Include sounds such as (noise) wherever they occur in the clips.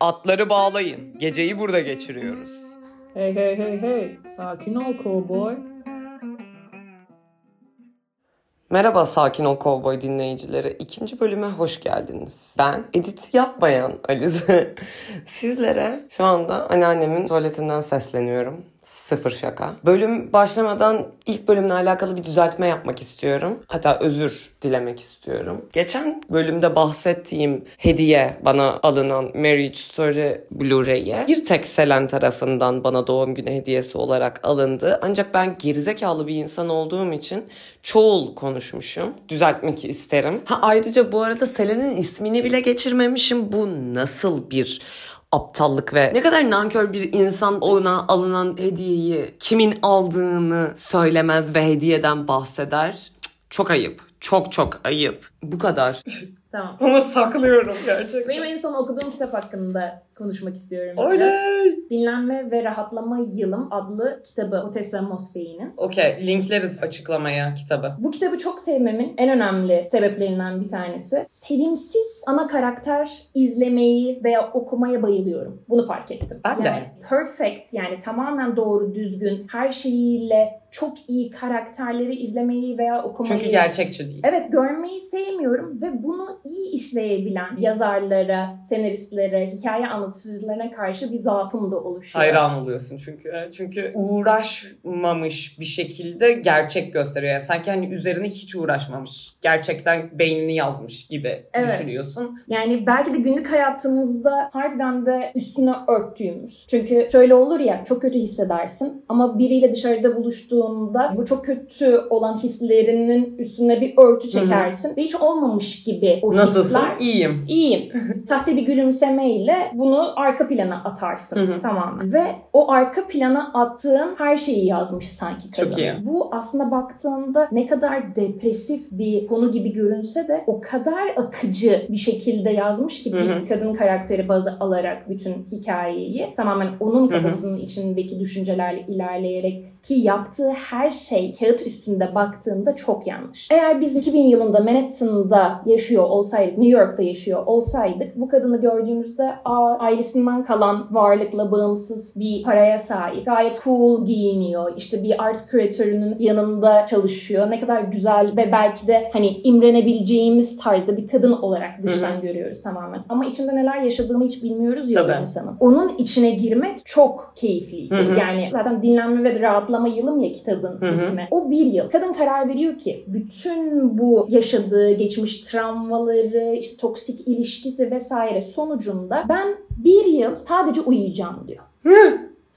Atları bağlayın. Geceyi burada geçiriyoruz. Hey hey hey hey. Sakin ol cowboy. Merhaba Sakin Ol Cowboy dinleyicileri. İkinci bölüme hoş geldiniz. Ben edit yapmayan Alize. (laughs) Sizlere şu anda anneannemin tuvaletinden sesleniyorum. Sıfır şaka. Bölüm başlamadan ilk bölümle alakalı bir düzeltme yapmak istiyorum. Hatta özür dilemek istiyorum. Geçen bölümde bahsettiğim hediye bana alınan Marriage Story Blu-ray'e bir tek Selen tarafından bana doğum günü hediyesi olarak alındı. Ancak ben gerizekalı bir insan olduğum için çoğul konuşmuşum. Düzeltmek isterim. Ha ayrıca bu arada Selen'in ismini bile geçirmemişim. Bu nasıl bir aptallık ve ne kadar nankör bir insan ona alınan hediyeyi kimin aldığını söylemez ve hediyeden bahseder. Çok ayıp. Çok çok ayıp. Bu kadar. (laughs) Tamam. Ama saklıyorum gerçekten. Benim en son okuduğum kitap hakkında konuşmak istiyorum. Oley! Dinlenme ve Rahatlama Yılım adlı kitabı Otessa Mosfei'nin. Okey, linkleriz açıklamaya kitabı. Bu kitabı çok sevmemin en önemli sebeplerinden bir tanesi. Sevimsiz ana karakter izlemeyi veya okumaya bayılıyorum. Bunu fark ettim. Ben de. yani Perfect yani tamamen doğru düzgün her şeyiyle çok iyi karakterleri izlemeyi veya okumayı Çünkü gerçekçi değil. Evet görmeyi sevmiyorum ve bunu iyi işleyebilen yazarlara, senaristlere, hikaye anlatıcılarına karşı bir zaafım da oluşuyor. Hayran oluyorsun çünkü. Çünkü uğraşmamış bir şekilde gerçek gösteriyor. Yani sanki hani üzerine hiç uğraşmamış. Gerçekten beynini yazmış gibi Evet. düşünüyorsun. Yani belki de günlük hayatımızda harbiden de üstüne örttüğümüz. Çünkü şöyle olur ya çok kötü hissedersin ama biriyle dışarıda buluştuğunda bu çok kötü olan hislerinin üstüne bir örtü çekersin. Ve hiç olmamış gibi o Nasılsın? hisler İyiyim. İyiyim. (laughs) Sahte bir gülümsemeyle bunu arka plana atarsın Hı hı. tamamen. Ve o arka plana attığın her şeyi yazmış sanki kadın. Çok iyi. Bu aslında baktığında ne kadar depresif bir konu gibi görünse de o kadar akıcı bir şekilde yazmış ki Hı hı. bir kadın karakteri bazı alarak bütün hikayeyi tamamen onun kafasının içindeki düşüncelerle ilerleyerek ki yaptığı her şey kağıt üstünde baktığında çok yanlış. Eğer biz 2000 yılında Manhattan'da yaşıyor olsaydık, New York'ta yaşıyor olsaydık bu kadını gördüğümüzde aa, ailesinden kalan varlıkla bağımsız bir paraya sahip. Gayet cool giyiniyor. İşte bir art küratörünün yanında çalışıyor. Ne kadar güzel ve belki de hani imrenebileceğimiz tarzda bir kadın olarak dıştan görüyoruz tamamen. Ama içinde neler yaşadığını hiç bilmiyoruz ya Tabii. insanın. Onun içine girmek çok hı. Yani zaten dinlenme ve rahatlama yılım ya kitabın Hı hı. ismi. O bir yıl. Kadın karar veriyor ki bütün bu yaşadığı geçmiş travmaları, işte toksik ilişkisi vesaire sonucunda ben bir yıl sadece uyuyacağım diyor.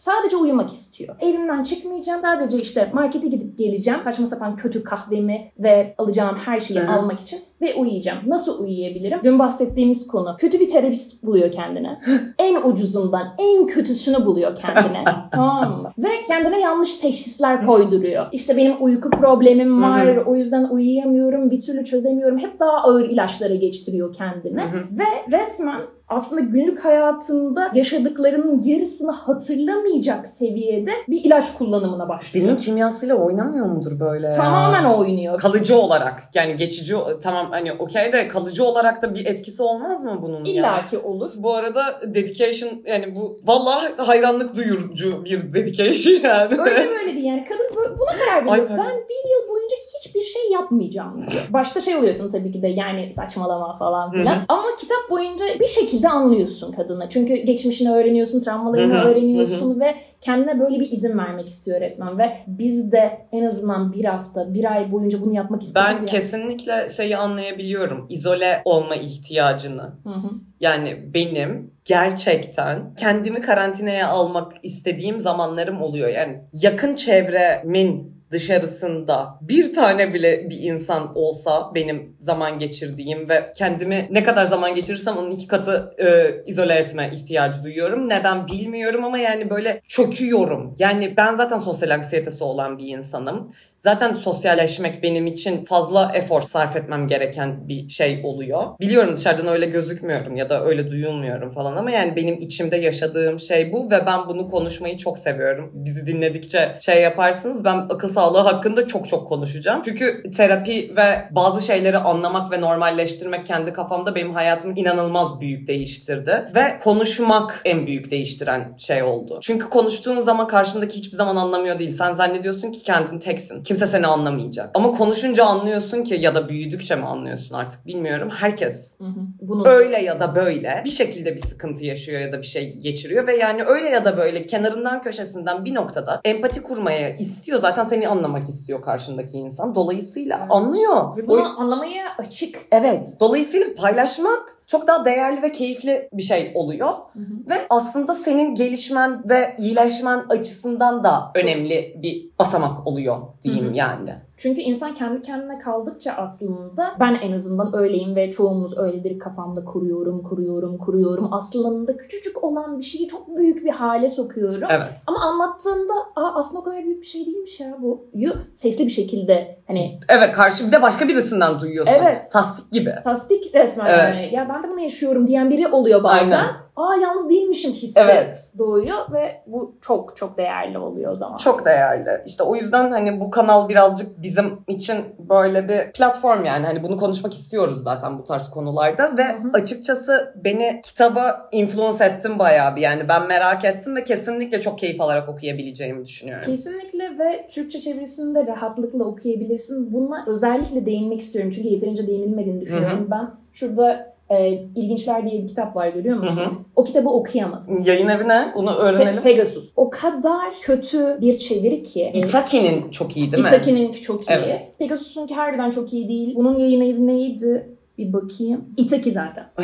Sadece uyumak istiyor. Evimden çıkmayacağım. Sadece işte markete gidip geleceğim. Saçma sapan kötü kahvemi ve alacağım her şeyi Hı almak için ve uyuyacağım. Nasıl uyuyabilirim? Dün bahsettiğimiz konu. Kötü bir terapist buluyor kendine. (laughs) en ucuzundan en kötüsünü buluyor kendine. (laughs) tamam mı? Ve kendine yanlış teşhisler koyduruyor. İşte benim uyku problemim var. o yüzden uyuyamıyorum. Bir türlü çözemiyorum. Hep daha ağır ilaçlara geçtiriyor hı. Ve resmen aslında günlük hayatında yaşadıklarının yarısını hatırlamayacak seviyede bir ilaç kullanımına başlıyor. Beyin kimyasıyla oynamıyor mudur böyle ya? Tamamen oynuyor. Kalıcı olarak yani geçici tamam hani okey de kalıcı olarak da bir etkisi olmaz mı bunun ya? İlla ki olur. Bu arada dedication yani bu vallahi hayranlık duyurucu bir dedication yani. Öyle böyle (laughs) değil yani kadın bu- buna karar Ay, veriyor. pardon. Ben bir yıl boyunca hiçbir şey yapmayacağım diyor. Başta şey oluyorsun tabii ki de yani saçmalama falan filan. Hı hı. Ama kitap boyunca bir şekilde anlıyorsun kadını. Çünkü geçmişini öğreniyorsun, travmalarını Hı hı, öğreniyorsun ve kendine böyle bir izin vermek istiyor resmen. Ve biz de en azından bir hafta, bir ay boyunca bunu yapmak isteriz. Ben yani. kesinlikle şeyi anlayabiliyorum. İzole olma ihtiyacını. Hı hı. Yani benim gerçekten kendimi karantinaya almak istediğim zamanlarım oluyor. Yani yakın çevremin dışarısında bir tane bile bir insan olsa benim zaman geçirdiğim ve kendimi ne kadar zaman geçirirsem onun iki katı e, izole etme ihtiyacı duyuyorum. Neden bilmiyorum ama yani böyle çöküyorum. Yani ben zaten sosyal anksiyetesi olan bir insanım. Zaten sosyalleşmek benim için fazla efor sarf etmem gereken bir şey oluyor. Biliyorum dışarıdan öyle gözükmüyorum ya da öyle duyulmuyorum falan ama yani benim içimde yaşadığım şey bu ve ben bunu konuşmayı çok seviyorum. Bizi dinledikçe şey yaparsınız ben akıl sağlığı hakkında çok çok konuşacağım. Çünkü terapi ve bazı şeyleri anlamak ve normalleştirmek kendi kafamda benim hayatımı inanılmaz büyük değiştirdi. Ve konuşmak en büyük değiştiren şey oldu. Çünkü konuştuğun zaman karşındaki hiçbir zaman anlamıyor değil. Sen zannediyorsun ki kendin teksin. Kimse seni anlamayacak. Ama konuşunca anlıyorsun ki ya da büyüdükçe mi anlıyorsun artık bilmiyorum. Herkes Hı hı. Bunu öyle ya da böyle bir şekilde bir sıkıntı yaşıyor ya da bir şey geçiriyor ve yani öyle ya da böyle kenarından köşesinden bir noktada empati kurmaya istiyor. Zaten seni anlamak istiyor karşındaki insan. Dolayısıyla Evet. anlıyor. Ve O- bunu anlamaya açık. Evet. Dolayısıyla paylaşmak çok daha değerli ve keyifli bir şey oluyor. Ve aslında senin gelişmen ve iyileşmen açısından da önemli bir basamak oluyor diyeyim Hı hı. yani. Çünkü insan kendi kendine kaldıkça aslında ben en azından öyleyim ve çoğumuz öyledir kafamda kuruyorum, kuruyorum, kuruyorum. Aslında küçücük olan bir şeyi çok büyük bir hale sokuyorum. Evet. Ama anlattığında Aa, aslında o kadar büyük bir şey değilmiş ya bu. Yu sesli bir şekilde hani Evet karşı bir de başka birisinden duyuyorsun. Evet. Tasdik gibi. tasdik resmen Evet. yani. Ya ben de bunu yaşıyorum diyen biri oluyor bazen. Aynen. Aa yalnız değilmişim hissi Evet. doğuyor ve bu çok çok değerli oluyor o zaman. Çok değerli. İşte o yüzden hani bu kanal birazcık bizim için böyle bir platform yani. Hani bunu konuşmak istiyoruz zaten bu tarz konularda ve Hı hı. açıkçası beni kitaba influence ettin bayağı bir. Yani ben merak ettim ve kesinlikle çok keyif alarak okuyabileceğimi düşünüyorum. Kesinlikle ve Türkçe çevirisini de rahatlıkla okuyabilirsin. Buna özellikle değinmek istiyorum çünkü yeterince değinilmediğini düşünüyorum. Ben şurada e, İlginçler diye bir kitap var görüyor musun? Hı hı. O kitabı okuyamadım. Yayın evine bunu Pe- öğrenelim. Pegasus. O kadar kötü bir çeviri ki. Itaki'nin çok iyi değil mi? Itaki'ninki çok iyi. Evet. Pegasus'unki harbiden çok iyi değil. Bunun yayın evi neydi? Bir bakayım. Itaki zaten. (laughs)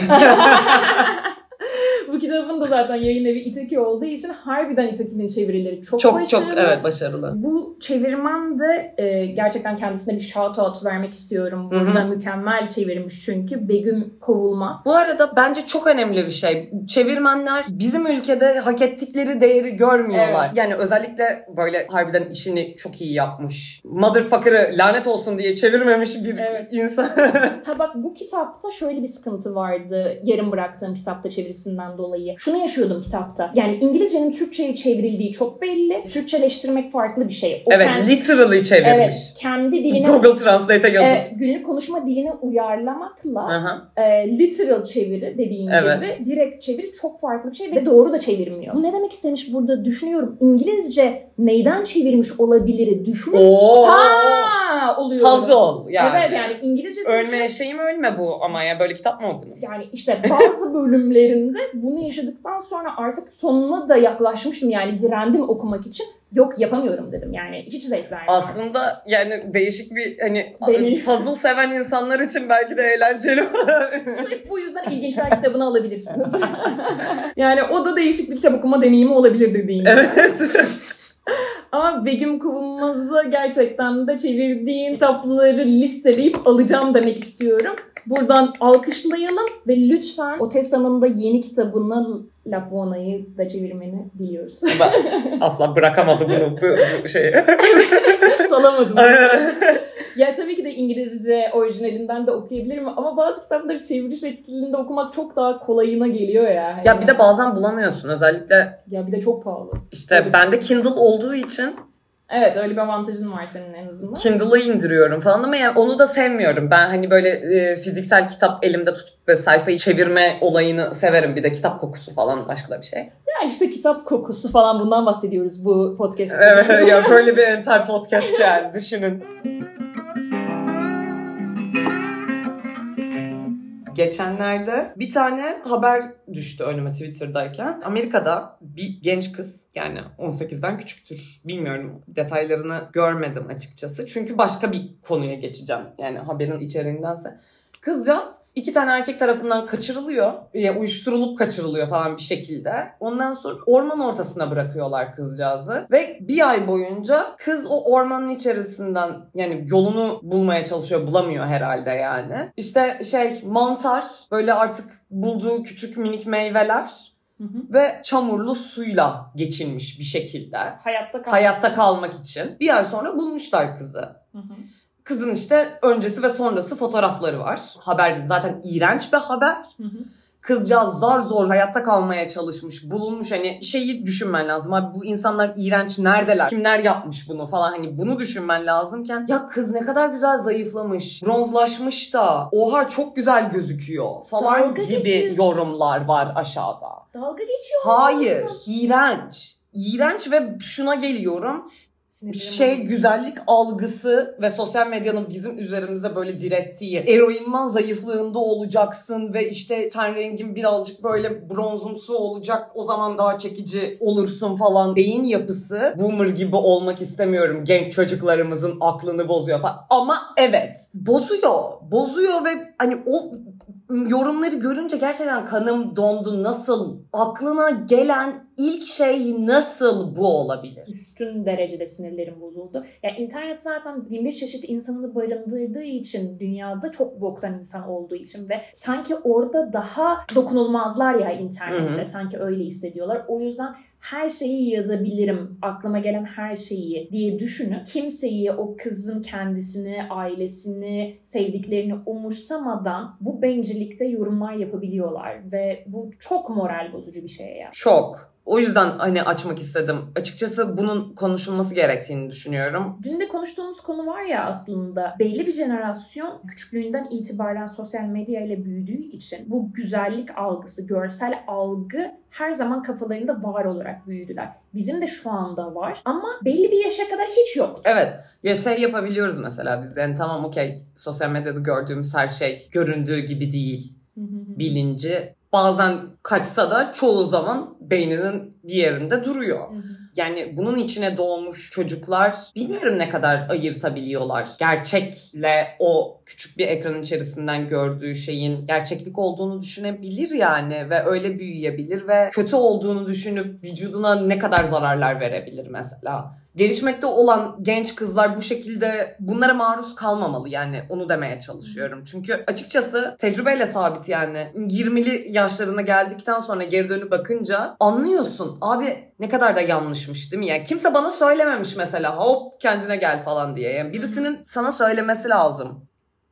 (laughs) Kitabın da zaten yayın evi Itaki olduğu için harbiden Itaki'nin çevirileri çok, Çok başarılı. çok evet başarılı. Bu çevirmen de e, gerçekten kendisine bir shout out vermek istiyorum. Burada mükemmel çevirmiş çünkü. Begüm Kovulmaz. Bu arada bence çok önemli bir şey. Çevirmenler bizim ülkede hak ettikleri değeri görmüyorlar. Evet. Yani özellikle böyle harbiden işini çok iyi yapmış. Motherfucker'ı lanet olsun diye çevirmemiş bir Evet. insan. (laughs) Ha bak bu kitapta şöyle bir sıkıntı vardı. Yarım bıraktığım kitapta çevirisinden dolayı. Şunu yaşıyordum kitapta. Yani İngilizcenin Türkçe'ye çevrildiği çok belli. Türkçeleştirmek farklı bir şey. O evet kendi- literally çevirmiş. Evet, kendi diline Google Translate'e yazıp. e, günlük konuşma dilini uyarlamakla Aha. e, literal çeviri dediğin Evet. gibi direkt çeviri çok farklı bir şey ve doğru da çevirmiyor. Bu ne demek istemiş burada düşünüyorum. İngilizce neyden çevirmiş olabilir düşünüyorum. Oo. Ha oluyor. Puzzle yani. Evet yani İngilizcesi Ölme eşeğim ölme bu ama ya böyle kitap mı okunur? yani işte bazı bölümlerinde bunu yaşadıktan sonra artık sonuna da yaklaşmıştım yani direndim okumak için. Yok yapamıyorum dedim yani hiç zevk vermiyor. Aslında yani değişik bir hani Benim- (laughs) puzzle seven insanlar için belki de eğlenceli. (laughs) Sırf bu yüzden ilginçler kitabını alabilirsiniz. (laughs) yani o da değişik bir kitap okuma deneyimi olabilir dediğin gibi. evet. Ama Begüm Kovulmaz'ı gerçekten de çevirdiğin kitapları listeleyip alacağım demek istiyorum. Buradan alkışlayalım ve lütfen Otessa'nın da yeni kitabını La Buona'yı da çevirmeni diliyoruz. Ben asla bırakamadı bunu bu, bu (laughs) şeyi. Salamadım. Ya tabii ki de İngilizce orijinalinden de okuyabilirim ama bazı kitapları çeviri şeklinde okumak çok daha kolayına geliyor ya. Hani- ya bir de bazen bulamıyorsun. Özellikle Ya bir de çok pahalı. işte Evet. bende Kindle olduğu için Evet öyle bir avantajın var senin en azından. Kindle'ı indiriyorum falan ama yani onu da sevmiyorum. Ben hani böyle e, fiziksel kitap elimde tutup ve sayfayı çevirme olayını severim. Bir de kitap kokusu falan başka da bir şey. Ya işte kitap kokusu falan bundan bahsediyoruz bu podcast'te. Evet ya (laughs) böyle bir entel podcast yani düşünün. Geçenlerde bir tane haber düştü önüme Twitter'dayken. Amerika'da bir genç kız yani 18'den küçüktür. Bilmiyorum detaylarını görmedim açıkçası. Çünkü başka bir konuya geçeceğim. Yani haberin içeriğindense. Kızcağız iki tane erkek tarafından kaçırılıyor. Ya uyuşturulup kaçırılıyor falan bir şekilde. Ondan sonra orman ortasına bırakıyorlar kızcağızı. Ve bir ay boyunca kız o ormanın içerisinden yani yolunu bulmaya çalışıyor. Bulamıyor herhalde yani. İşte şey mantar böyle artık bulduğu küçük minik meyveler Hı hı. ve çamurlu suyla geçinmiş bir şekilde. Hayatta kalmak. Hayatta kalmak için. Bir ay sonra bulmuşlar kızı. Hı hı. Kızın işte öncesi ve sonrası fotoğrafları var. Haber zaten iğrenç bir haber. Hı hı. Kızcağız zar zor hayatta kalmaya çalışmış, bulunmuş hani şeyi düşünmen lazım. Abi bu insanlar iğrenç neredeler? Kimler yapmış bunu falan hani bunu düşünmen lazımken ya kız ne kadar güzel zayıflamış, bronzlaşmış da oha çok güzel gözüküyor falan Dalga gibi geçiyorsun. yorumlar var aşağıda. Dalga geçiyor. Hayır, iğrenç. İğrenç ve şuna geliyorum. Sinirlerim şey bozuldu. güzellik algısı ve sosyal medyanın bizim üzerimize böyle direttiği eroinman zayıflığında olacaksın ve işte ten rengin birazcık böyle bronzumsu olacak o zaman daha çekici olursun falan beyin yapısı boomer gibi olmak istemiyorum genç çocuklarımızın aklını bozuyor falan ama evet bozuyor bozuyor ve hani o yorumları görünce gerçekten kanım dondu nasıl aklına gelen ilk şey nasıl bu olabilir? üstün derecede sinirlerim bozuldu. Ya internet zaten bin bir çeşit insanını barındırdığı için dünyada çok boktan insan olduğu için ve sanki orada daha dokunulmazlar ya internette Hı hı. sanki öyle hissediyorlar. O yüzden her şeyi yazabilirim, aklıma gelen her şeyi diye düşünüp kimseyi, o kızın kendisini, ailesini, sevdiklerini umursamadan bu bencillikte yorumlar yapabiliyorlar ve bu çok moral bozucu bir şey ya. Çok. O yüzden hani açmak istedim. Açıkçası bunun konuşulması gerektiğini düşünüyorum. Bizim de konuştuğumuz konu var ya aslında belli bir jenerasyon küçüklüğünden itibaren sosyal medya ile büyüdüğü için bu güzellik algısı, görsel algı her zaman kafalarında var olarak büyüdüler. Bizim de şu anda var ama belli bir yaşa kadar hiç yoktu. Evet. Ya şey yapabiliyoruz mesela biz. Yani tamam okey sosyal medyada gördüğümüz her şey göründüğü gibi değil. Bilinci bazen kaçsa da çoğu zaman beyninin bir yerinde duruyor. Yani bunun içine doğmuş çocuklar bilmiyorum ne kadar ayırtabiliyorlar. Gerçekle o küçük bir ekran içerisinden gördüğü şeyin gerçeklik olduğunu düşünebilir yani ve öyle büyüyebilir ve kötü olduğunu düşünüp vücuduna ne kadar zararlar verebilir mesela. Gelişmekte olan genç kızlar bu şekilde bunlara maruz kalmamalı yani onu demeye çalışıyorum. Çünkü açıkçası tecrübeyle sabit yani 20'li yaşlarına geldikten sonra geri dönüp bakınca anlıyorsun abi ne kadar da yanlışmış değil mi? Yani kimse bana söylememiş mesela hop kendine gel falan diye. Yani birisinin sana söylemesi lazım.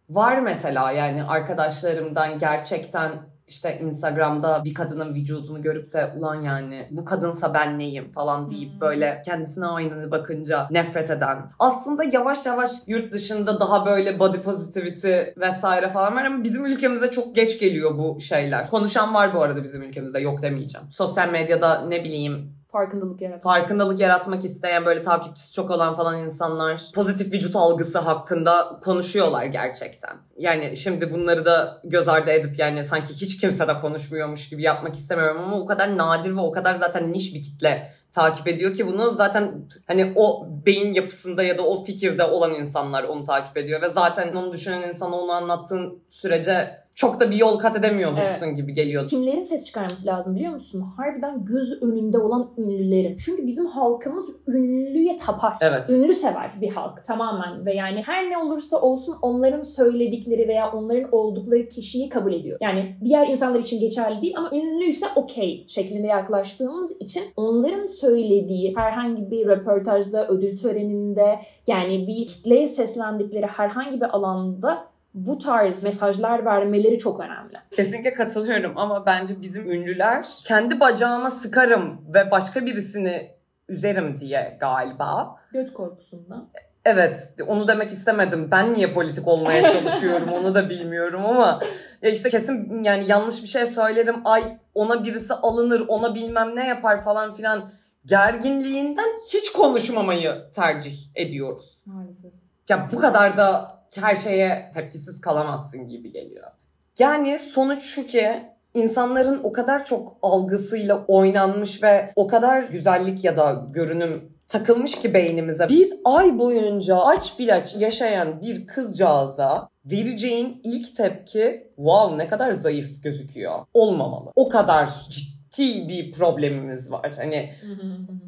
Var mesela yani arkadaşlarımdan gerçekten işte Instagram'da bir kadının vücudunu görüp de ulan yani bu kadınsa ben neyim falan deyip Hmm. böyle kendisine aynını bakınca nefret eden. Aslında yavaş yavaş yurt dışında daha böyle body positivity vesaire falan var ama bizim ülkemize çok geç geliyor bu şeyler. Konuşan var bu arada bizim ülkemizde yok demeyeceğim. Sosyal medyada ne bileyim Farkındalık yaratmak. farkındalık yaratmak isteyen böyle takipçisi çok olan falan insanlar pozitif vücut algısı hakkında konuşuyorlar gerçekten. Yani şimdi bunları da göz ardı edip yani sanki hiç kimse de konuşmuyormuş gibi yapmak istemiyorum ama o kadar nadir ve o kadar zaten niş bir kitle takip ediyor ki bunu zaten hani o beyin yapısında ya da o fikirde olan insanlar onu takip ediyor ve zaten onu düşünen insana onu anlattığın sürece çok da bir yol kat edemiyormuşsun gibi geliyor. Kimlerin ses çıkarması lazım biliyor musun? Harbiden göz önünde olan ünlülerin. Çünkü bizim halkımız ünlüye tapar. Evet. Ünlü sever bir halk tamamen ve yani her ne olursa olsun onların söyledikleri veya onların oldukları kişiyi kabul ediyor. Yani diğer insanlar için geçerli değil ama ünlüyse okey şeklinde yaklaştığımız için onların söylediği herhangi bir röportajda, ödül töreninde yani bir kitleye seslendikleri herhangi bir alanda bu tarz mesajlar vermeleri çok önemli. Kesinlikle katılıyorum ama bence bizim ünlüler kendi bacağıma sıkarım ve başka birisini üzerim diye galiba. Göt korkusundan. Evet onu demek istemedim. Ben niye politik olmaya (laughs) çalışıyorum onu da bilmiyorum ama ya işte kesin yani yanlış bir şey söylerim. Ay ona birisi alınır ona bilmem ne yapar falan filan gerginliğinden hiç konuşmamayı tercih ediyoruz. Maalesef. Ya bu kadar da her şeye tepkisiz kalamazsın gibi geliyor. Yani sonuç şu ki insanların o kadar çok algısıyla oynanmış ve o kadar güzellik ya da görünüm takılmış ki beynimize. Bir ay boyunca aç bilaç yaşayan bir kızcağıza vereceğin ilk tepki wow ne kadar zayıf gözüküyor. Olmamalı. O kadar ciddi ciddi bir problemimiz var. Hani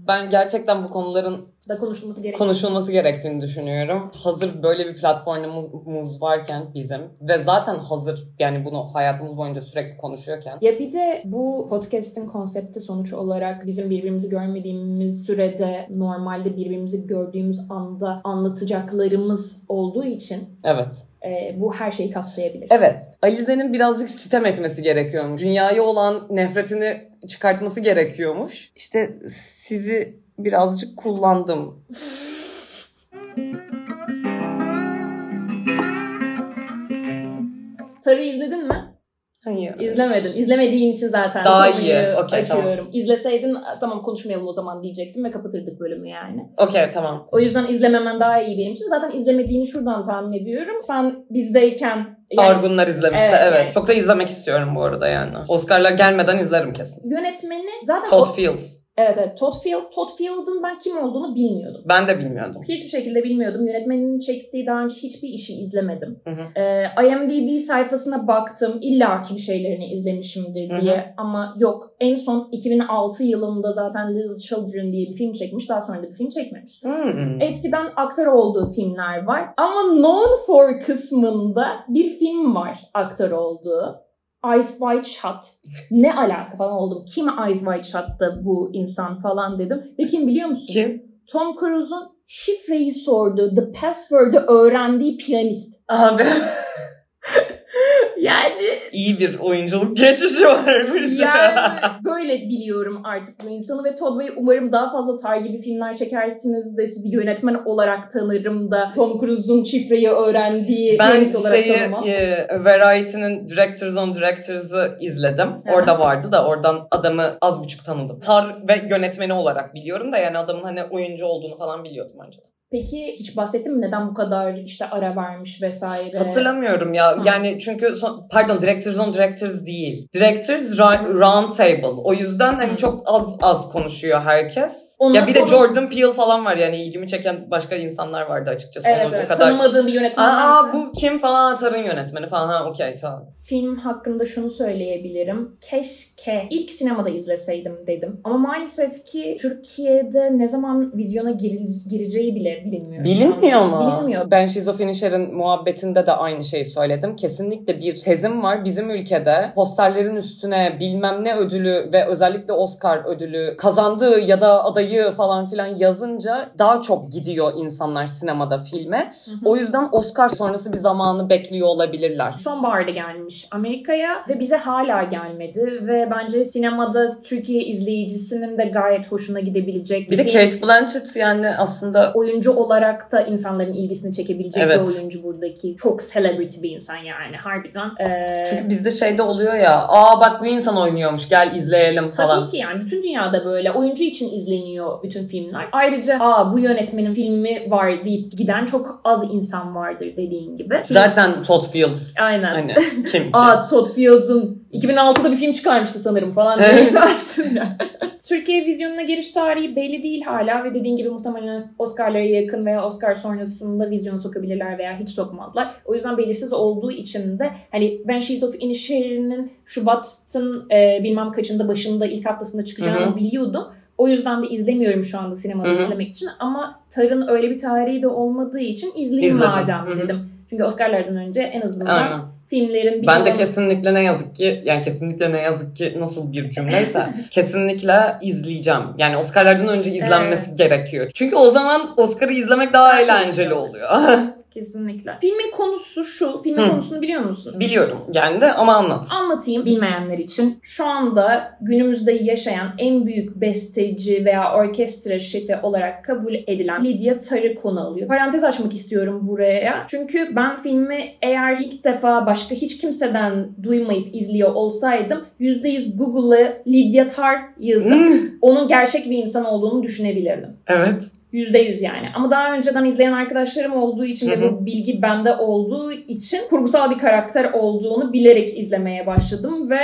ben gerçekten bu konuların da konuşulması gerekiyor. konuşulması gerektiğini düşünüyorum. Hazır böyle bir platformumuz varken bizim ve zaten hazır yani bunu hayatımız boyunca sürekli konuşuyorken. Ya bir de bu podcast'in konsepti sonuç olarak bizim birbirimizi görmediğimiz sürede normalde birbirimizi gördüğümüz anda anlatacaklarımız olduğu için Evet. E, bu her şeyi kapsayabilir. Evet. Alize'nin birazcık sitem etmesi gerekiyormuş. Dünyaya olan nefretini çıkartması gerekiyormuş. İşte sizi birazcık kullandım. Tarı izledin mi? Hayır. İzlemedin. İzlemediğin için zaten Daha iyi. Okey, açıyorum. İzleseydin tamam konuşmayalım o zaman diyecektim ve kapatırdık bölümü yani. Okey tamam. O yüzden izlememen daha iyi benim için. Zaten izlemediğini şuradan tahmin ediyorum. Sen bizdeyken yani Argunlar izlemişti Evet, evet. yani. Çok da izlemek istiyorum bu arada yani. Oscar'lar gelmeden izlerim kesin. yönetmeni zaten Todd Fields. Evet evet Todd Field. Todd Field'ın ben kim olduğunu bilmiyordum. Ben de bilmiyordum. Hiçbir şekilde bilmiyordum. Yönetmeninin çektiği daha önce hiçbir işi izlemedim. Hı hı. Ee, IMDb sayfasına baktım. İlla ki bir şeylerini izlemişimdir Hı hı. diye. Ama yok. En son 2006 yılında zaten Little Children diye bir film çekmiş. Daha sonra da bir film çekmemiş. Hmm. Eskiden aktör olduğu filmler var. Ama known for kısmında bir film var aktör olduğu. Eyes Wide Shut. Ne alaka falan oldum. Kim Eyes Wide Shut'ta bu insan falan dedim. Ve kim biliyor musun? Kim? Tom Cruise'un şifreyi sorduğu, the password'ı öğrendiği piyanist. Abi (laughs) Yani iyi bir oyunculuk geçişi varmış. yani böyle biliyorum artık bu insanı ve Todd Bey umarım daha fazla tar gibi filmler çekersiniz de sizi yönetmen olarak tanırım da Tom Cruise'un şifreyi öğrendiği Ben olarak şeyi tanımam. e, Variety'nin Directors on Directors'ı izledim. Hı. Orada vardı da oradan adamı az buçuk tanıdım. Tar ve yönetmeni olarak biliyorum da yani adamın hani oyuncu olduğunu falan biliyordum önceden. Peki hiç bahsettin mi neden bu kadar işte ara vermiş vesaire? Hatırlamıyorum ya. Hı. Yani çünkü son, pardon Directors on Directors değil. Directors Ra- Round Table. O yüzden hani çok az az konuşuyor herkes. Ondan ya bir de sonra- Jordan Peele falan var yani ilgimi çeken başka insanlar vardı açıkçası. Evet Onu evet o kadar... tanımadığım bir yönetmen Aa, varsa- bu kim falan Atar'ın yönetmeni falan ha okey falan. Film hakkında şunu söyleyebilirim. Keşke ilk sinemada izleseydim dedim. Ama maalesef ki Türkiye'de ne zaman vizyona gireceği bile bilinmiyor. Bilinmiyor mu? Bilinmiyor. Ben Şizofrenişer'in muhabbetinde de aynı şeyi söyledim. Kesinlikle bir tezim var. Bizim ülkede posterlerin üstüne bilmem ne ödülü ve özellikle Oscar ödülü kazandığı ya da adayı falan filan yazınca daha çok gidiyor insanlar sinemada filme. Hı hı. O yüzden Oscar sonrası bir zamanı bekliyor olabilirler. Sonbaharda gelmiş Amerika'ya ve bize hala gelmedi ve bence sinemada Türkiye izleyicisinin de gayet hoşuna gidebilecek Bir de film. Kate Blanchett yani aslında oyuncu olarak da insanların ilgisini çekebilecek Evet. bir oyuncu buradaki. Çok celebrity bir insan yani harbiden. Ee, çünkü bizde şeyde oluyor ya aa bak bu insan oynuyormuş gel izleyelim falan. Tabii ki yani bütün dünyada böyle. Oyuncu için izleniyor bütün filmler. Ayrıca aa bu yönetmenin filmi var deyip giden çok az insan vardır dediğin gibi. Zaten Todd Fields Aynen. hani (laughs) kim ki? Aa Todd Fields'ın 2006'da bir film çıkarmıştı sanırım falan aslında. (laughs) Türkiye vizyonuna giriş tarihi belli değil hala ve dediğin gibi muhtemelen Oscar'lara yakın veya Oscar sonrasında vizyona sokabilirler veya hiç sokmazlar. O yüzden belirsiz olduğu için de hani Banshees of Inisherin'in Şubat'ın e, bilmem kaçında başında ilk haftasında çıkacağını Hı hı. biliyordum. O yüzden de izlemiyorum şu anda sinemada Hı hı. izlemek için ama Tar'ın öyle bir tarihi de olmadığı için izleyeyim İzledim. madem Hı hı. dedim. Çünkü Oscar'lardan önce en azından Aynen. filmlerin bir Ben de kesinlikle ne yazık ki yani kesinlikle ne yazık ki nasıl bir cümleyse (laughs) kesinlikle izleyeceğim. Yani Oscar'lardan önce izlenmesi gerekiyor. Çünkü o zaman Oscar'ı izlemek daha eğlenceli oluyor. (laughs) Kesinlikle. Filmin konusu şu. Filmin Hı. konusunu biliyor musun? Biliyorum yani de ama anlat. Anlatayım bilmeyenler için. Şu anda günümüzde yaşayan en büyük besteci veya orkestra şefi olarak kabul edilen Lydia Tar'ı konu alıyor. Parantez açmak istiyorum buraya. Çünkü ben filmi eğer ilk defa başka hiç kimseden duymayıp izliyor olsaydım %100 Google'a Lydia Tar yazıp onun gerçek bir insan olduğunu düşünebilirdim. evet. Yüzde yüz yani. Ama daha önceden izleyen arkadaşlarım olduğu için ve bu bilgi bende olduğu için kurgusal bir karakter olduğunu bilerek izlemeye başladım ve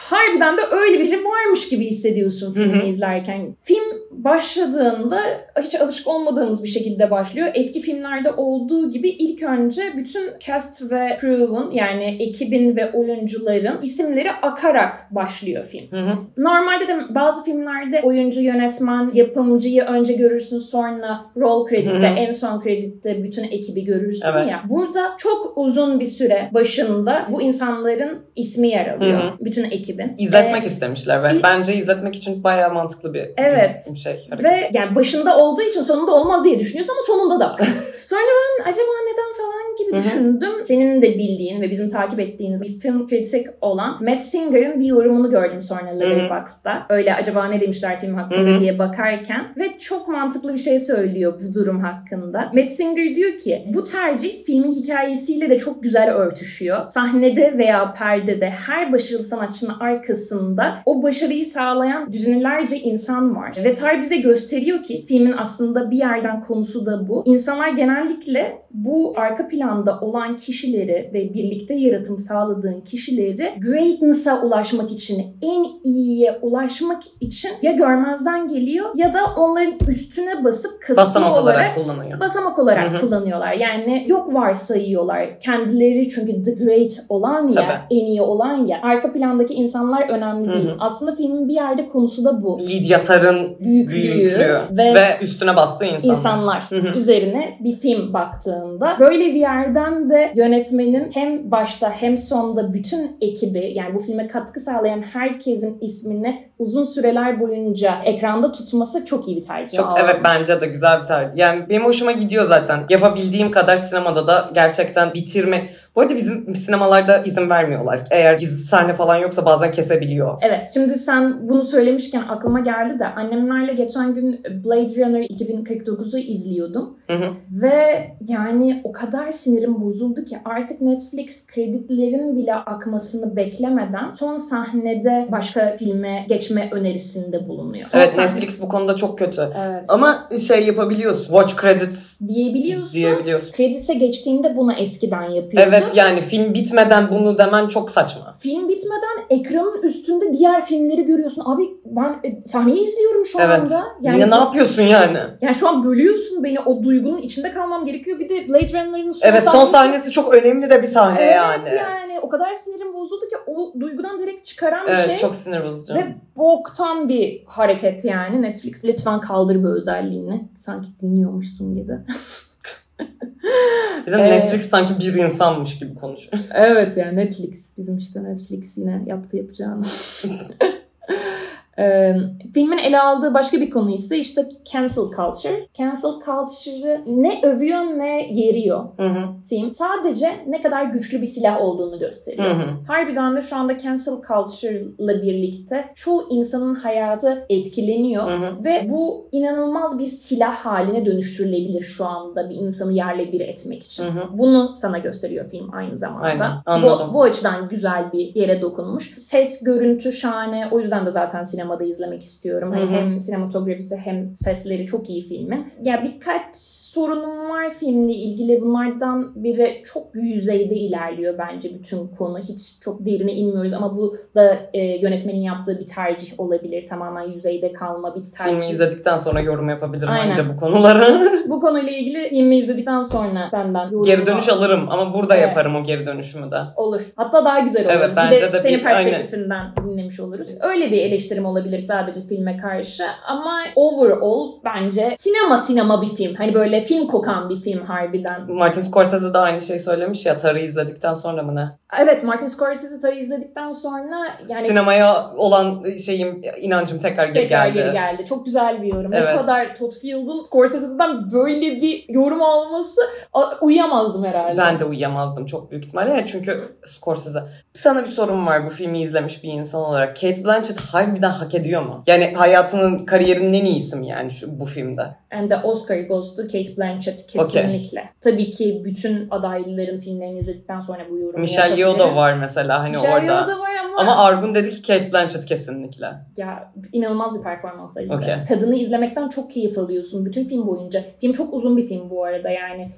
harbiden de öyle biri varmış gibi hissediyorsun filmi izlerken. Film başladığında hiç alışık olmadığımız bir şekilde başlıyor. Eski filmlerde olduğu gibi ilk önce bütün cast ve crew'un yani ekibin ve oyuncuların isimleri akarak başlıyor film. Hı hı. Normalde de bazı filmlerde oyuncu, yönetmen, yapımcıyı önce görürsün sonra rol kreditte, Hı hı. en son kreditte bütün ekibi görürsün Evet. ya. Burada çok uzun bir süre başında bu insanların ismi yer alıyor. Hı hı. bütün ekibin. İzletmek Ee, istemişler ve bence izletmek için bayağı mantıklı bir Evet. bir şey. hareket. Ve yani başında olduğu için sonunda olmaz diye düşünüyorsun ama sonunda da var. (laughs) Sonra ben acaba neden falan gibi Hı hı. düşündüm. Senin de bildiğin ve bizim takip ettiğiniz bir film kritik olan Matt Singer'ın bir yorumunu gördüm sonra Letterboxd'da. Öyle acaba ne demişler film hakkında Hı hı. diye bakarken ve çok mantıklı bir şey söylüyor bu durum hakkında. Matt Singer diyor ki bu tercih filmin hikayesiyle de çok güzel örtüşüyor. Sahnede veya perdede her başarılı sanatçının arkasında o başarıyı sağlayan düzinlerce insan var. Ve Tar bize gösteriyor ki filmin aslında bir yerden konusu da bu. İnsanlar genellikle bu arka planda olan kişileri ve birlikte yaratım sağladığın kişileri greatness'a ulaşmak için, en iyiye ulaşmak için ya görmezden geliyor ya da onların üstüne basıp kasıtlı Basamak olarak, olarak kullanıyor. basamak olarak Hı hı. kullanıyorlar. Yani yok varsayıyorlar. Kendileri çünkü the great olan ya, Tabii. en iyi olan ya. Arka plandaki insanlar önemli Hı değil. Aslında filmin bir yerde konusu da bu. Lydia Tar'ın Büyüklüğü büyüklüğü ve, ve, üstüne bastığı insanlar. insanlar üzerine bir film baktığında böyle bir yerden de yönetmenin hem başta hem sonda bütün ekibi yani bu filme katkı sağlayan herkesin ismini uzun süreler boyunca ekranda tutması çok iyi bir tercih. Çok olmuş. evet bence de güzel bir tercih. Yani benim hoşuma gidiyor zaten. Yapabildiğim kadar sinemada da gerçekten bitirme. Bu arada bizim sinemalarda izin vermiyorlar. Eğer gizli sahne falan yoksa bazen kesebiliyor. Evet şimdi sen bunu söylemişken aklıma geldi de annemlerle geçen gün Blade Runner 2049'u izliyordum. Hı hı. Ve yani o kadar sinirim bozuldu ki artık Netflix kreditlerin bile akmasını beklemeden son sahnede başka filme geçme önerisinde bulunuyor. Son Evet sahne- Netflix bu konuda çok kötü. Evet. Ama şey yapabiliyorsun. Watch credits diyebiliyorsun. diyebiliyorsun. Kredise geçtiğinde bunu eskiden yapıyordu. Evet yani film bitmeden bunu demen çok saçma. Film bitmeden ekranın üstünde diğer filmleri görüyorsun. Abi ben e, sahneyi izliyorum şu Evet. anda. Yine ne yapıyorsun yani? Yani şu an bölüyorsun beni o duygunun içinde kalmam gerekiyor. Bir de Blade Runner'ın son Evet son sahnesi- çok önemli de bir sahne Evet yani. yani. o kadar sinirim bozuldu ki o duygudan direkt çıkaran bir Evet şey. çok sinir bozucu. Ve boktan bir hareket yani. Netflix lütfen kaldır bu özelliğini. Sanki dinliyormuşsun gibi. (laughs) Bir de Ee, Netflix sanki bir insanmış gibi konuşuyor. evet yani Netflix. Bizim işte Netflix yine yaptı yapacağını. (laughs) Ee, filmin ele aldığı başka bir konu ise işte cancel culture. Cancel culture'ı ne övüyor ne yeriyor Hı hı. film. Sadece ne kadar güçlü bir silah olduğunu gösteriyor. Hı hı. Harbiden de şu anda cancel culture'la birlikte çoğu insanın hayatı etkileniyor. Hı hı. Ve bu inanılmaz bir silah haline dönüştürülebilir şu anda bir insanı yerle bir etmek için. Hı hı. Bunu sana gösteriyor film aynı zamanda. Aynen, anladım. Bu, bu açıdan güzel bir yere dokunmuş. Ses, görüntü şahane. O yüzden de zaten sinemada izlemek istiyorum. Hani Hı hı. hem sinematografisi hem sesleri çok iyi filmin. Ya birkaç sorunum var filmle ilgili. Bunlardan biri çok yüzeyde ilerliyor bence bütün konu. Hiç çok derine inmiyoruz ama bu da e, yönetmenin yaptığı bir tercih olabilir. Tamamen yüzeyde kalma bir tercih. Filmi izledikten sonra yorum yapabilirim Aynen. bence bu konulara. (laughs) Bu konuyla ilgili filmi izledikten sonra senden geri dönüş alırım ama burada Evet. yaparım o geri dönüşümü de. Olur. Hatta daha güzel olur. Evet, bir bence de, de senin bir- perspektifinden dinlemiş oluruz. Öyle bir eleştirim olabilir sadece filme karşı ama overall bence sinema sinema bir film. Hani böyle film kokan bir film harbiden. Martin Scorsese de aynı şeyi söylemiş ya Tar'ı izledikten sonra mı ne? Evet Martin Scorsese tabii izledikten sonra yani Sinemaya olan şeyim inancım tekrar geri tekrar geldi. geri geldi. Çok güzel bir yorum. Evet. Ne kadar Todd Field'ın Scorsese'den böyle bir yorum alması a- uyuyamazdım herhalde. Ben de uyuyamazdım çok büyük ihtimalle. Yani çünkü Scorsese. Sana bir sorum var bu filmi izlemiş bir insan olarak. Kate Blanchett harbiden hak ediyor mu? Yani hayatının, kariyerinin en iyisi mi yani şu, bu filmde? And the Oscar goes to Kate Blanchett kesinlikle. Tabii ki bütün adayların filmlerini izledikten sonra bu yorumu Michelle Yeoh da var mesela hani Michelle orada. Yeoh da var ama, Ama Argun dedi ki Kate Blanchett kesinlikle. ya inanılmaz bir performans. Okey. Kadını izlemekten çok keyif alıyorsun bütün film boyunca. Film çok uzun bir film bu arada yani.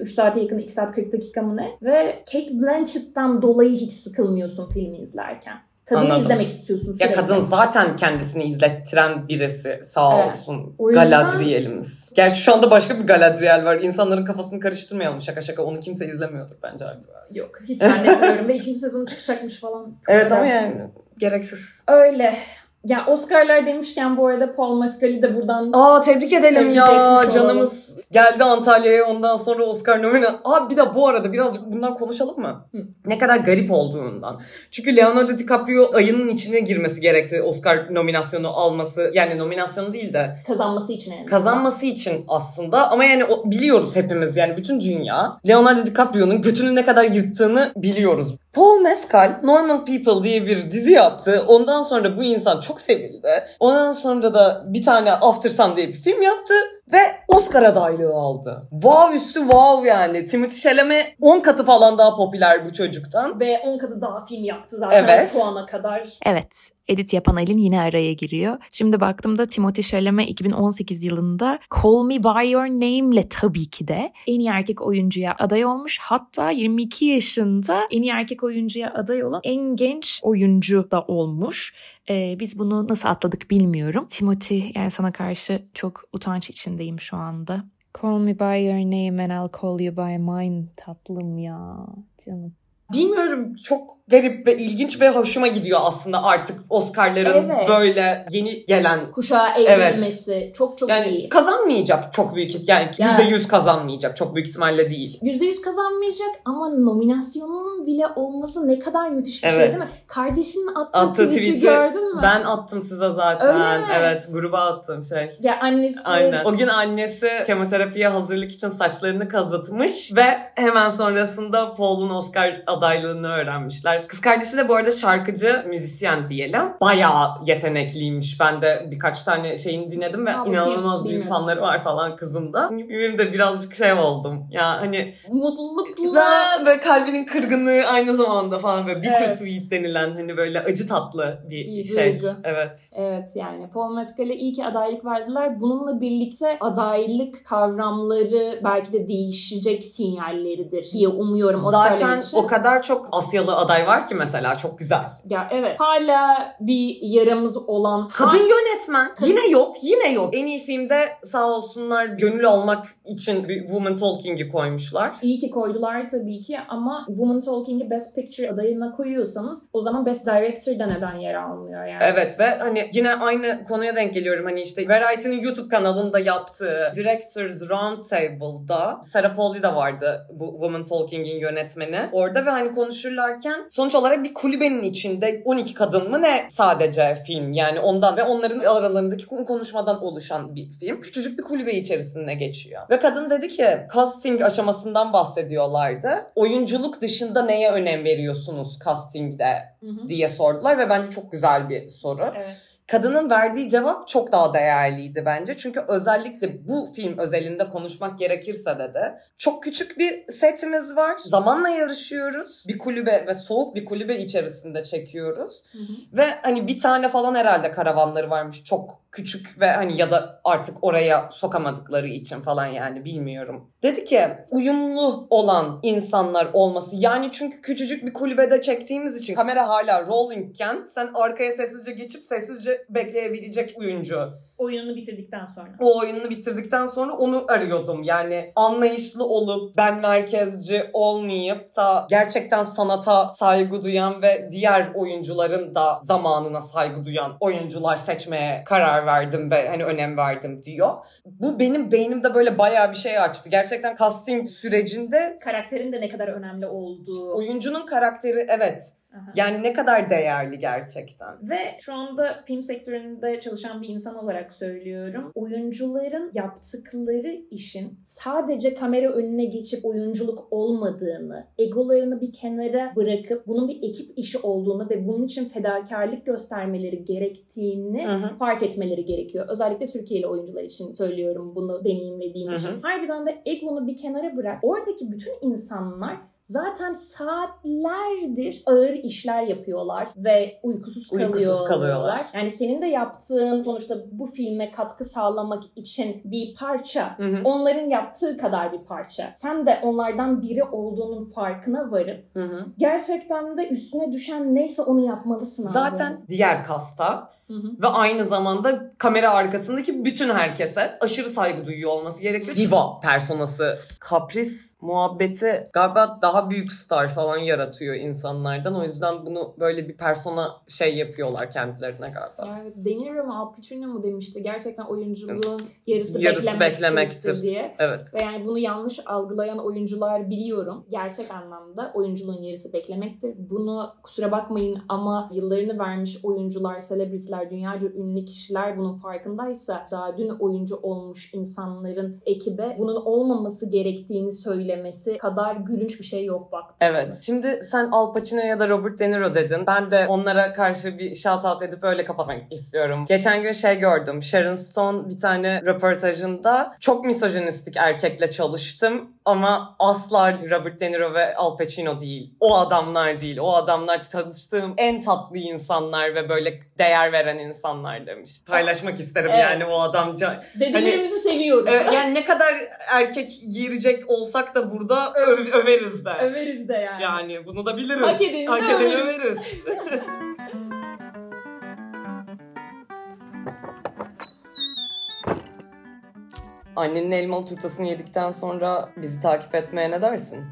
3 saate yakın 2 saat 40 dakika mı ne? Ve Kate Blanchett'tan dolayı hiç sıkılmıyorsun filmi izlerken. Kadını Anladım. izlemek istiyorsun Ya kadın zaten kendisini izlettiren birisi sağ Evet. olsun. O yüzden- Galadriel'imiz. Gerçi şu anda başka bir Galadriel var. İnsanların kafasını karıştırmayalım şaka şaka. Onu kimse izlemiyordur bence artık. Yok hiç zannetmiyorum ve ikinci sezonu çıkacakmış falan. Çok Evet ama yani gereksiz. Öyle. Ya Oscar'lar demişken bu arada Paul Mescal'i de buradan Aa tebrik edelim Tebrik ya. olalım. Canımız geldi Antalya'ya ondan sonra Oscar nomine. Abi bir de bu arada birazcık bundan konuşalım mı? Hı. Ne kadar garip olduğundan. Çünkü Leonardo DiCaprio ayının içine girmesi gerekti Oscar nominasyonu alması. Yani nominasyonu değil de kazanması için yani. kazanması için aslında ama yani o, biliyoruz hepimiz yani bütün dünya Leonardo DiCaprio'nun götünü ne kadar yırttığını biliyoruz. Paul Mescal Normal People diye bir dizi yaptı. Ondan sonra bu insan çok sevildi. Ondan sonra da bir tane After Sun diye bir film yaptı ve Oscar adaylığı aldı. Wow üstü wow yani. Timothée Chalamet 10 katı falan daha popüler bu çocuktan. Ve 10 katı daha film yaptı zaten Evet. şu ana kadar. Evet, edit yapan Aylin yine araya giriyor. Şimdi baktığımda Timothée Chalamet 2018 yılında Call Me By Your Name'le tabii ki de en iyi erkek oyuncuya aday olmuş. Hatta 22 yaşında en iyi erkek oyuncuya aday olan en genç oyuncu da olmuş. Ee, biz bunu nasıl atladık bilmiyorum. Timothy yani sana karşı çok utanç içindeyim şu anda. Call me by your name and I'll call you by mine tatlım ya canım. Bilmiyorum çok garip ve ilginç ve hoşuma gidiyor aslında artık Oscar'ların Evet. böyle yeni gelen Kuşağa evrilmesi çok çok yani iyi. kazanmayacak çok büyük. Yani Ya. yüzde yüz kazanmayacak çok büyük ihtimalle değil. %100 kazanmayacak ama nominasyonunun bile olması ne kadar müthiş bir şey Evet. değil mi? Kardeşinin attığı, Attığı tweet'i tweet'i gördün mü? Ben attım size zaten. Öyle mi? Evet gruba attım şey. Ya annesi Aynen. O gün annesi kemoterapiye hazırlık için saçlarını kazıtmış ve hemen sonrasında Paul'un Oscar adaylığını öğrenmişler. Kız kardeşi de bu arada şarkıcı, müzisyen diyelim. Bayağı yetenekliymiş. Ben de birkaç tane şeyini dinledim ve bakayım, inanılmaz büyük fanları var falan kızın da. Benim de birazcık şey oldum. Ya hani mutlulukla böyle kalbinin kırgınlığı aynı zamanda falan böyle bitter Evet. sweet denilen hani böyle acı tatlı bir Bir şey. duygu. Evet. Evet yani Paul Mescal'e iyi ki adaylık verdiler. Bununla birlikte adaylık kavramları belki de değişecek sinyalleridir diye umuyorum Zaten o kadar çok Asyalı aday var ki mesela çok güzel. Ya evet hala bir yaramız olan Kadın yönetmen. Kadın- Yine yok, yine yok. En iyi filmde sağ olsunlar gönül almak için bir Woman Talking'i koymuşlar. İyi ki koydular tabii ki ama Woman Talking'i Best Picture adayına koyuyorsanız o zaman Best Director'da neden yer almıyor yani? Evet ve hani yine aynı konuya denk geliyorum. Hani işte Variety'nin YouTube kanalında yaptığı Directors Roundtable'da Sarah Pauli de vardı bu Woman Talking'in yönetmeni. Orada ve hani konuşurlarken sonuç olarak bir kulübenin içinde 12 kadın mı ne sadece film yani ondan ve onların aralarındaki konuşmadan oluşan bir film. Küçücük bir kulübe içerisinde geçiyor. Ve kadın dedi ki casting aşamasından bahsediyorlardı. Oyunculuk dışında neye önem veriyorsunuz castingde Hı hı. diye sordular ve bence çok güzel bir soru. Evet. Kadının verdiği cevap çok daha değerliydi bence. Çünkü özellikle bu film özelinde konuşmak gerekirse dedi. Çok küçük bir setimiz var. Zamanla yarışıyoruz. Bir kulübe ve soğuk bir kulübe içerisinde çekiyoruz. Hı hı. Ve hani bir tane falan herhalde karavanları varmış. Çok küçük ve hani ya da artık oraya sokamadıkları için falan yani bilmiyorum. Dedi ki uyumlu olan insanlar olması. Yani çünkü küçücük bir kulübede çektiğimiz için kamera hala rollingken sen arkaya sessizce geçip sessizce bekleyebilecek oyuncu Oyununu bitirdikten sonra. o oyununu bitirdikten sonra onu arıyordum. Yani anlayışlı olup ben merkezci olmayıp da gerçekten sanata saygı duyan ve diğer oyuncuların da zamanına saygı duyan oyuncular seçmeye karar verdim ve hani önem verdim diyor. Bu benim beynimde böyle bayağı bir şey açtı. Gerçekten casting sürecinde Karakterin de ne kadar önemli olduğu. oyuncunun karakteri evet Aha. yani ne kadar değerli gerçekten. Ve şu anda film sektöründe çalışan bir insan olarak söylüyorum. Oyuncuların yaptıkları işin sadece kamera önüne geçip oyunculuk olmadığını, egolarını bir kenara bırakıp bunun bir ekip işi olduğunu ve bunun için fedakarlık göstermeleri gerektiğini hı. fark etmeleri gerekiyor. Özellikle Türkiye'li oyuncular için söylüyorum bunu deneyimlediğim hı. için. Harbiden de egonu bir kenara bırak. Oradaki bütün insanlar zaten saatlerdir ağır işler yapıyorlar ve uykusuz, Uykusuz kalıyorlar. Yani senin de yaptığın sonuçta bu filme katkı sağlamak için bir parça. Hı hı. Onların yaptığı kadar bir parça. Sen de onlardan biri olduğunun farkına varıp Hı hı. gerçekten de üstüne düşen neyse onu yapmalısın abi. Zaten diğer kasta Hı hı. ve aynı zamanda kamera arkasındaki bütün herkese aşırı saygı duyuyor olması gerekiyor. Diva personası, kapris muhabbeti galiba daha büyük star falan yaratıyor insanlardan. O yüzden bunu böyle bir persona şey yapıyorlar kendilerine galiba. Yani De Niro mu Al Pacino mu demişti. Gerçekten oyunculuğun yarısı, Yarısı beklemektir, beklemektir. diye. Evet. Ve yani bunu yanlış algılayan oyuncular biliyorum. Gerçek anlamda oyunculuğun yarısı beklemektir. Bunu kusura bakmayın ama yıllarını vermiş oyuncular, selebritiler, dünyaca ünlü kişiler bunun farkındaysa daha dün oyuncu olmuş insanların ekibe bunun olmaması gerektiğini söylemesi kadar gülünç bir şey yok bak. Evet. Şimdi sen Al Pacino ya da Robert De Niro dedin. Ben de onlara karşı bir shout out edip öyle kapatmak istiyorum. Geçen gün şey gördüm. Sharon Stone bir tane röportajında çok misojinistik erkekle çalıştım ama asla Robert De Niro ve Al Pacino değil. O adamlar değil. O adamlar çalıştığım en tatlı insanlar ve böyle değer veren insanlar demiş. Paylaşmak isterim Evet. yani o adamca. Dediklerimizi seviyoruz. Ö- yani ne kadar erkek yiyecek olsak da burada ö- överiz de. Överiz de yani. Yani bunu da biliriz. Hak edeni de Hak edeni överiz. överiz. (laughs) Annenin elmalı turtasını yedikten sonra bizi takip etmeye ne dersin?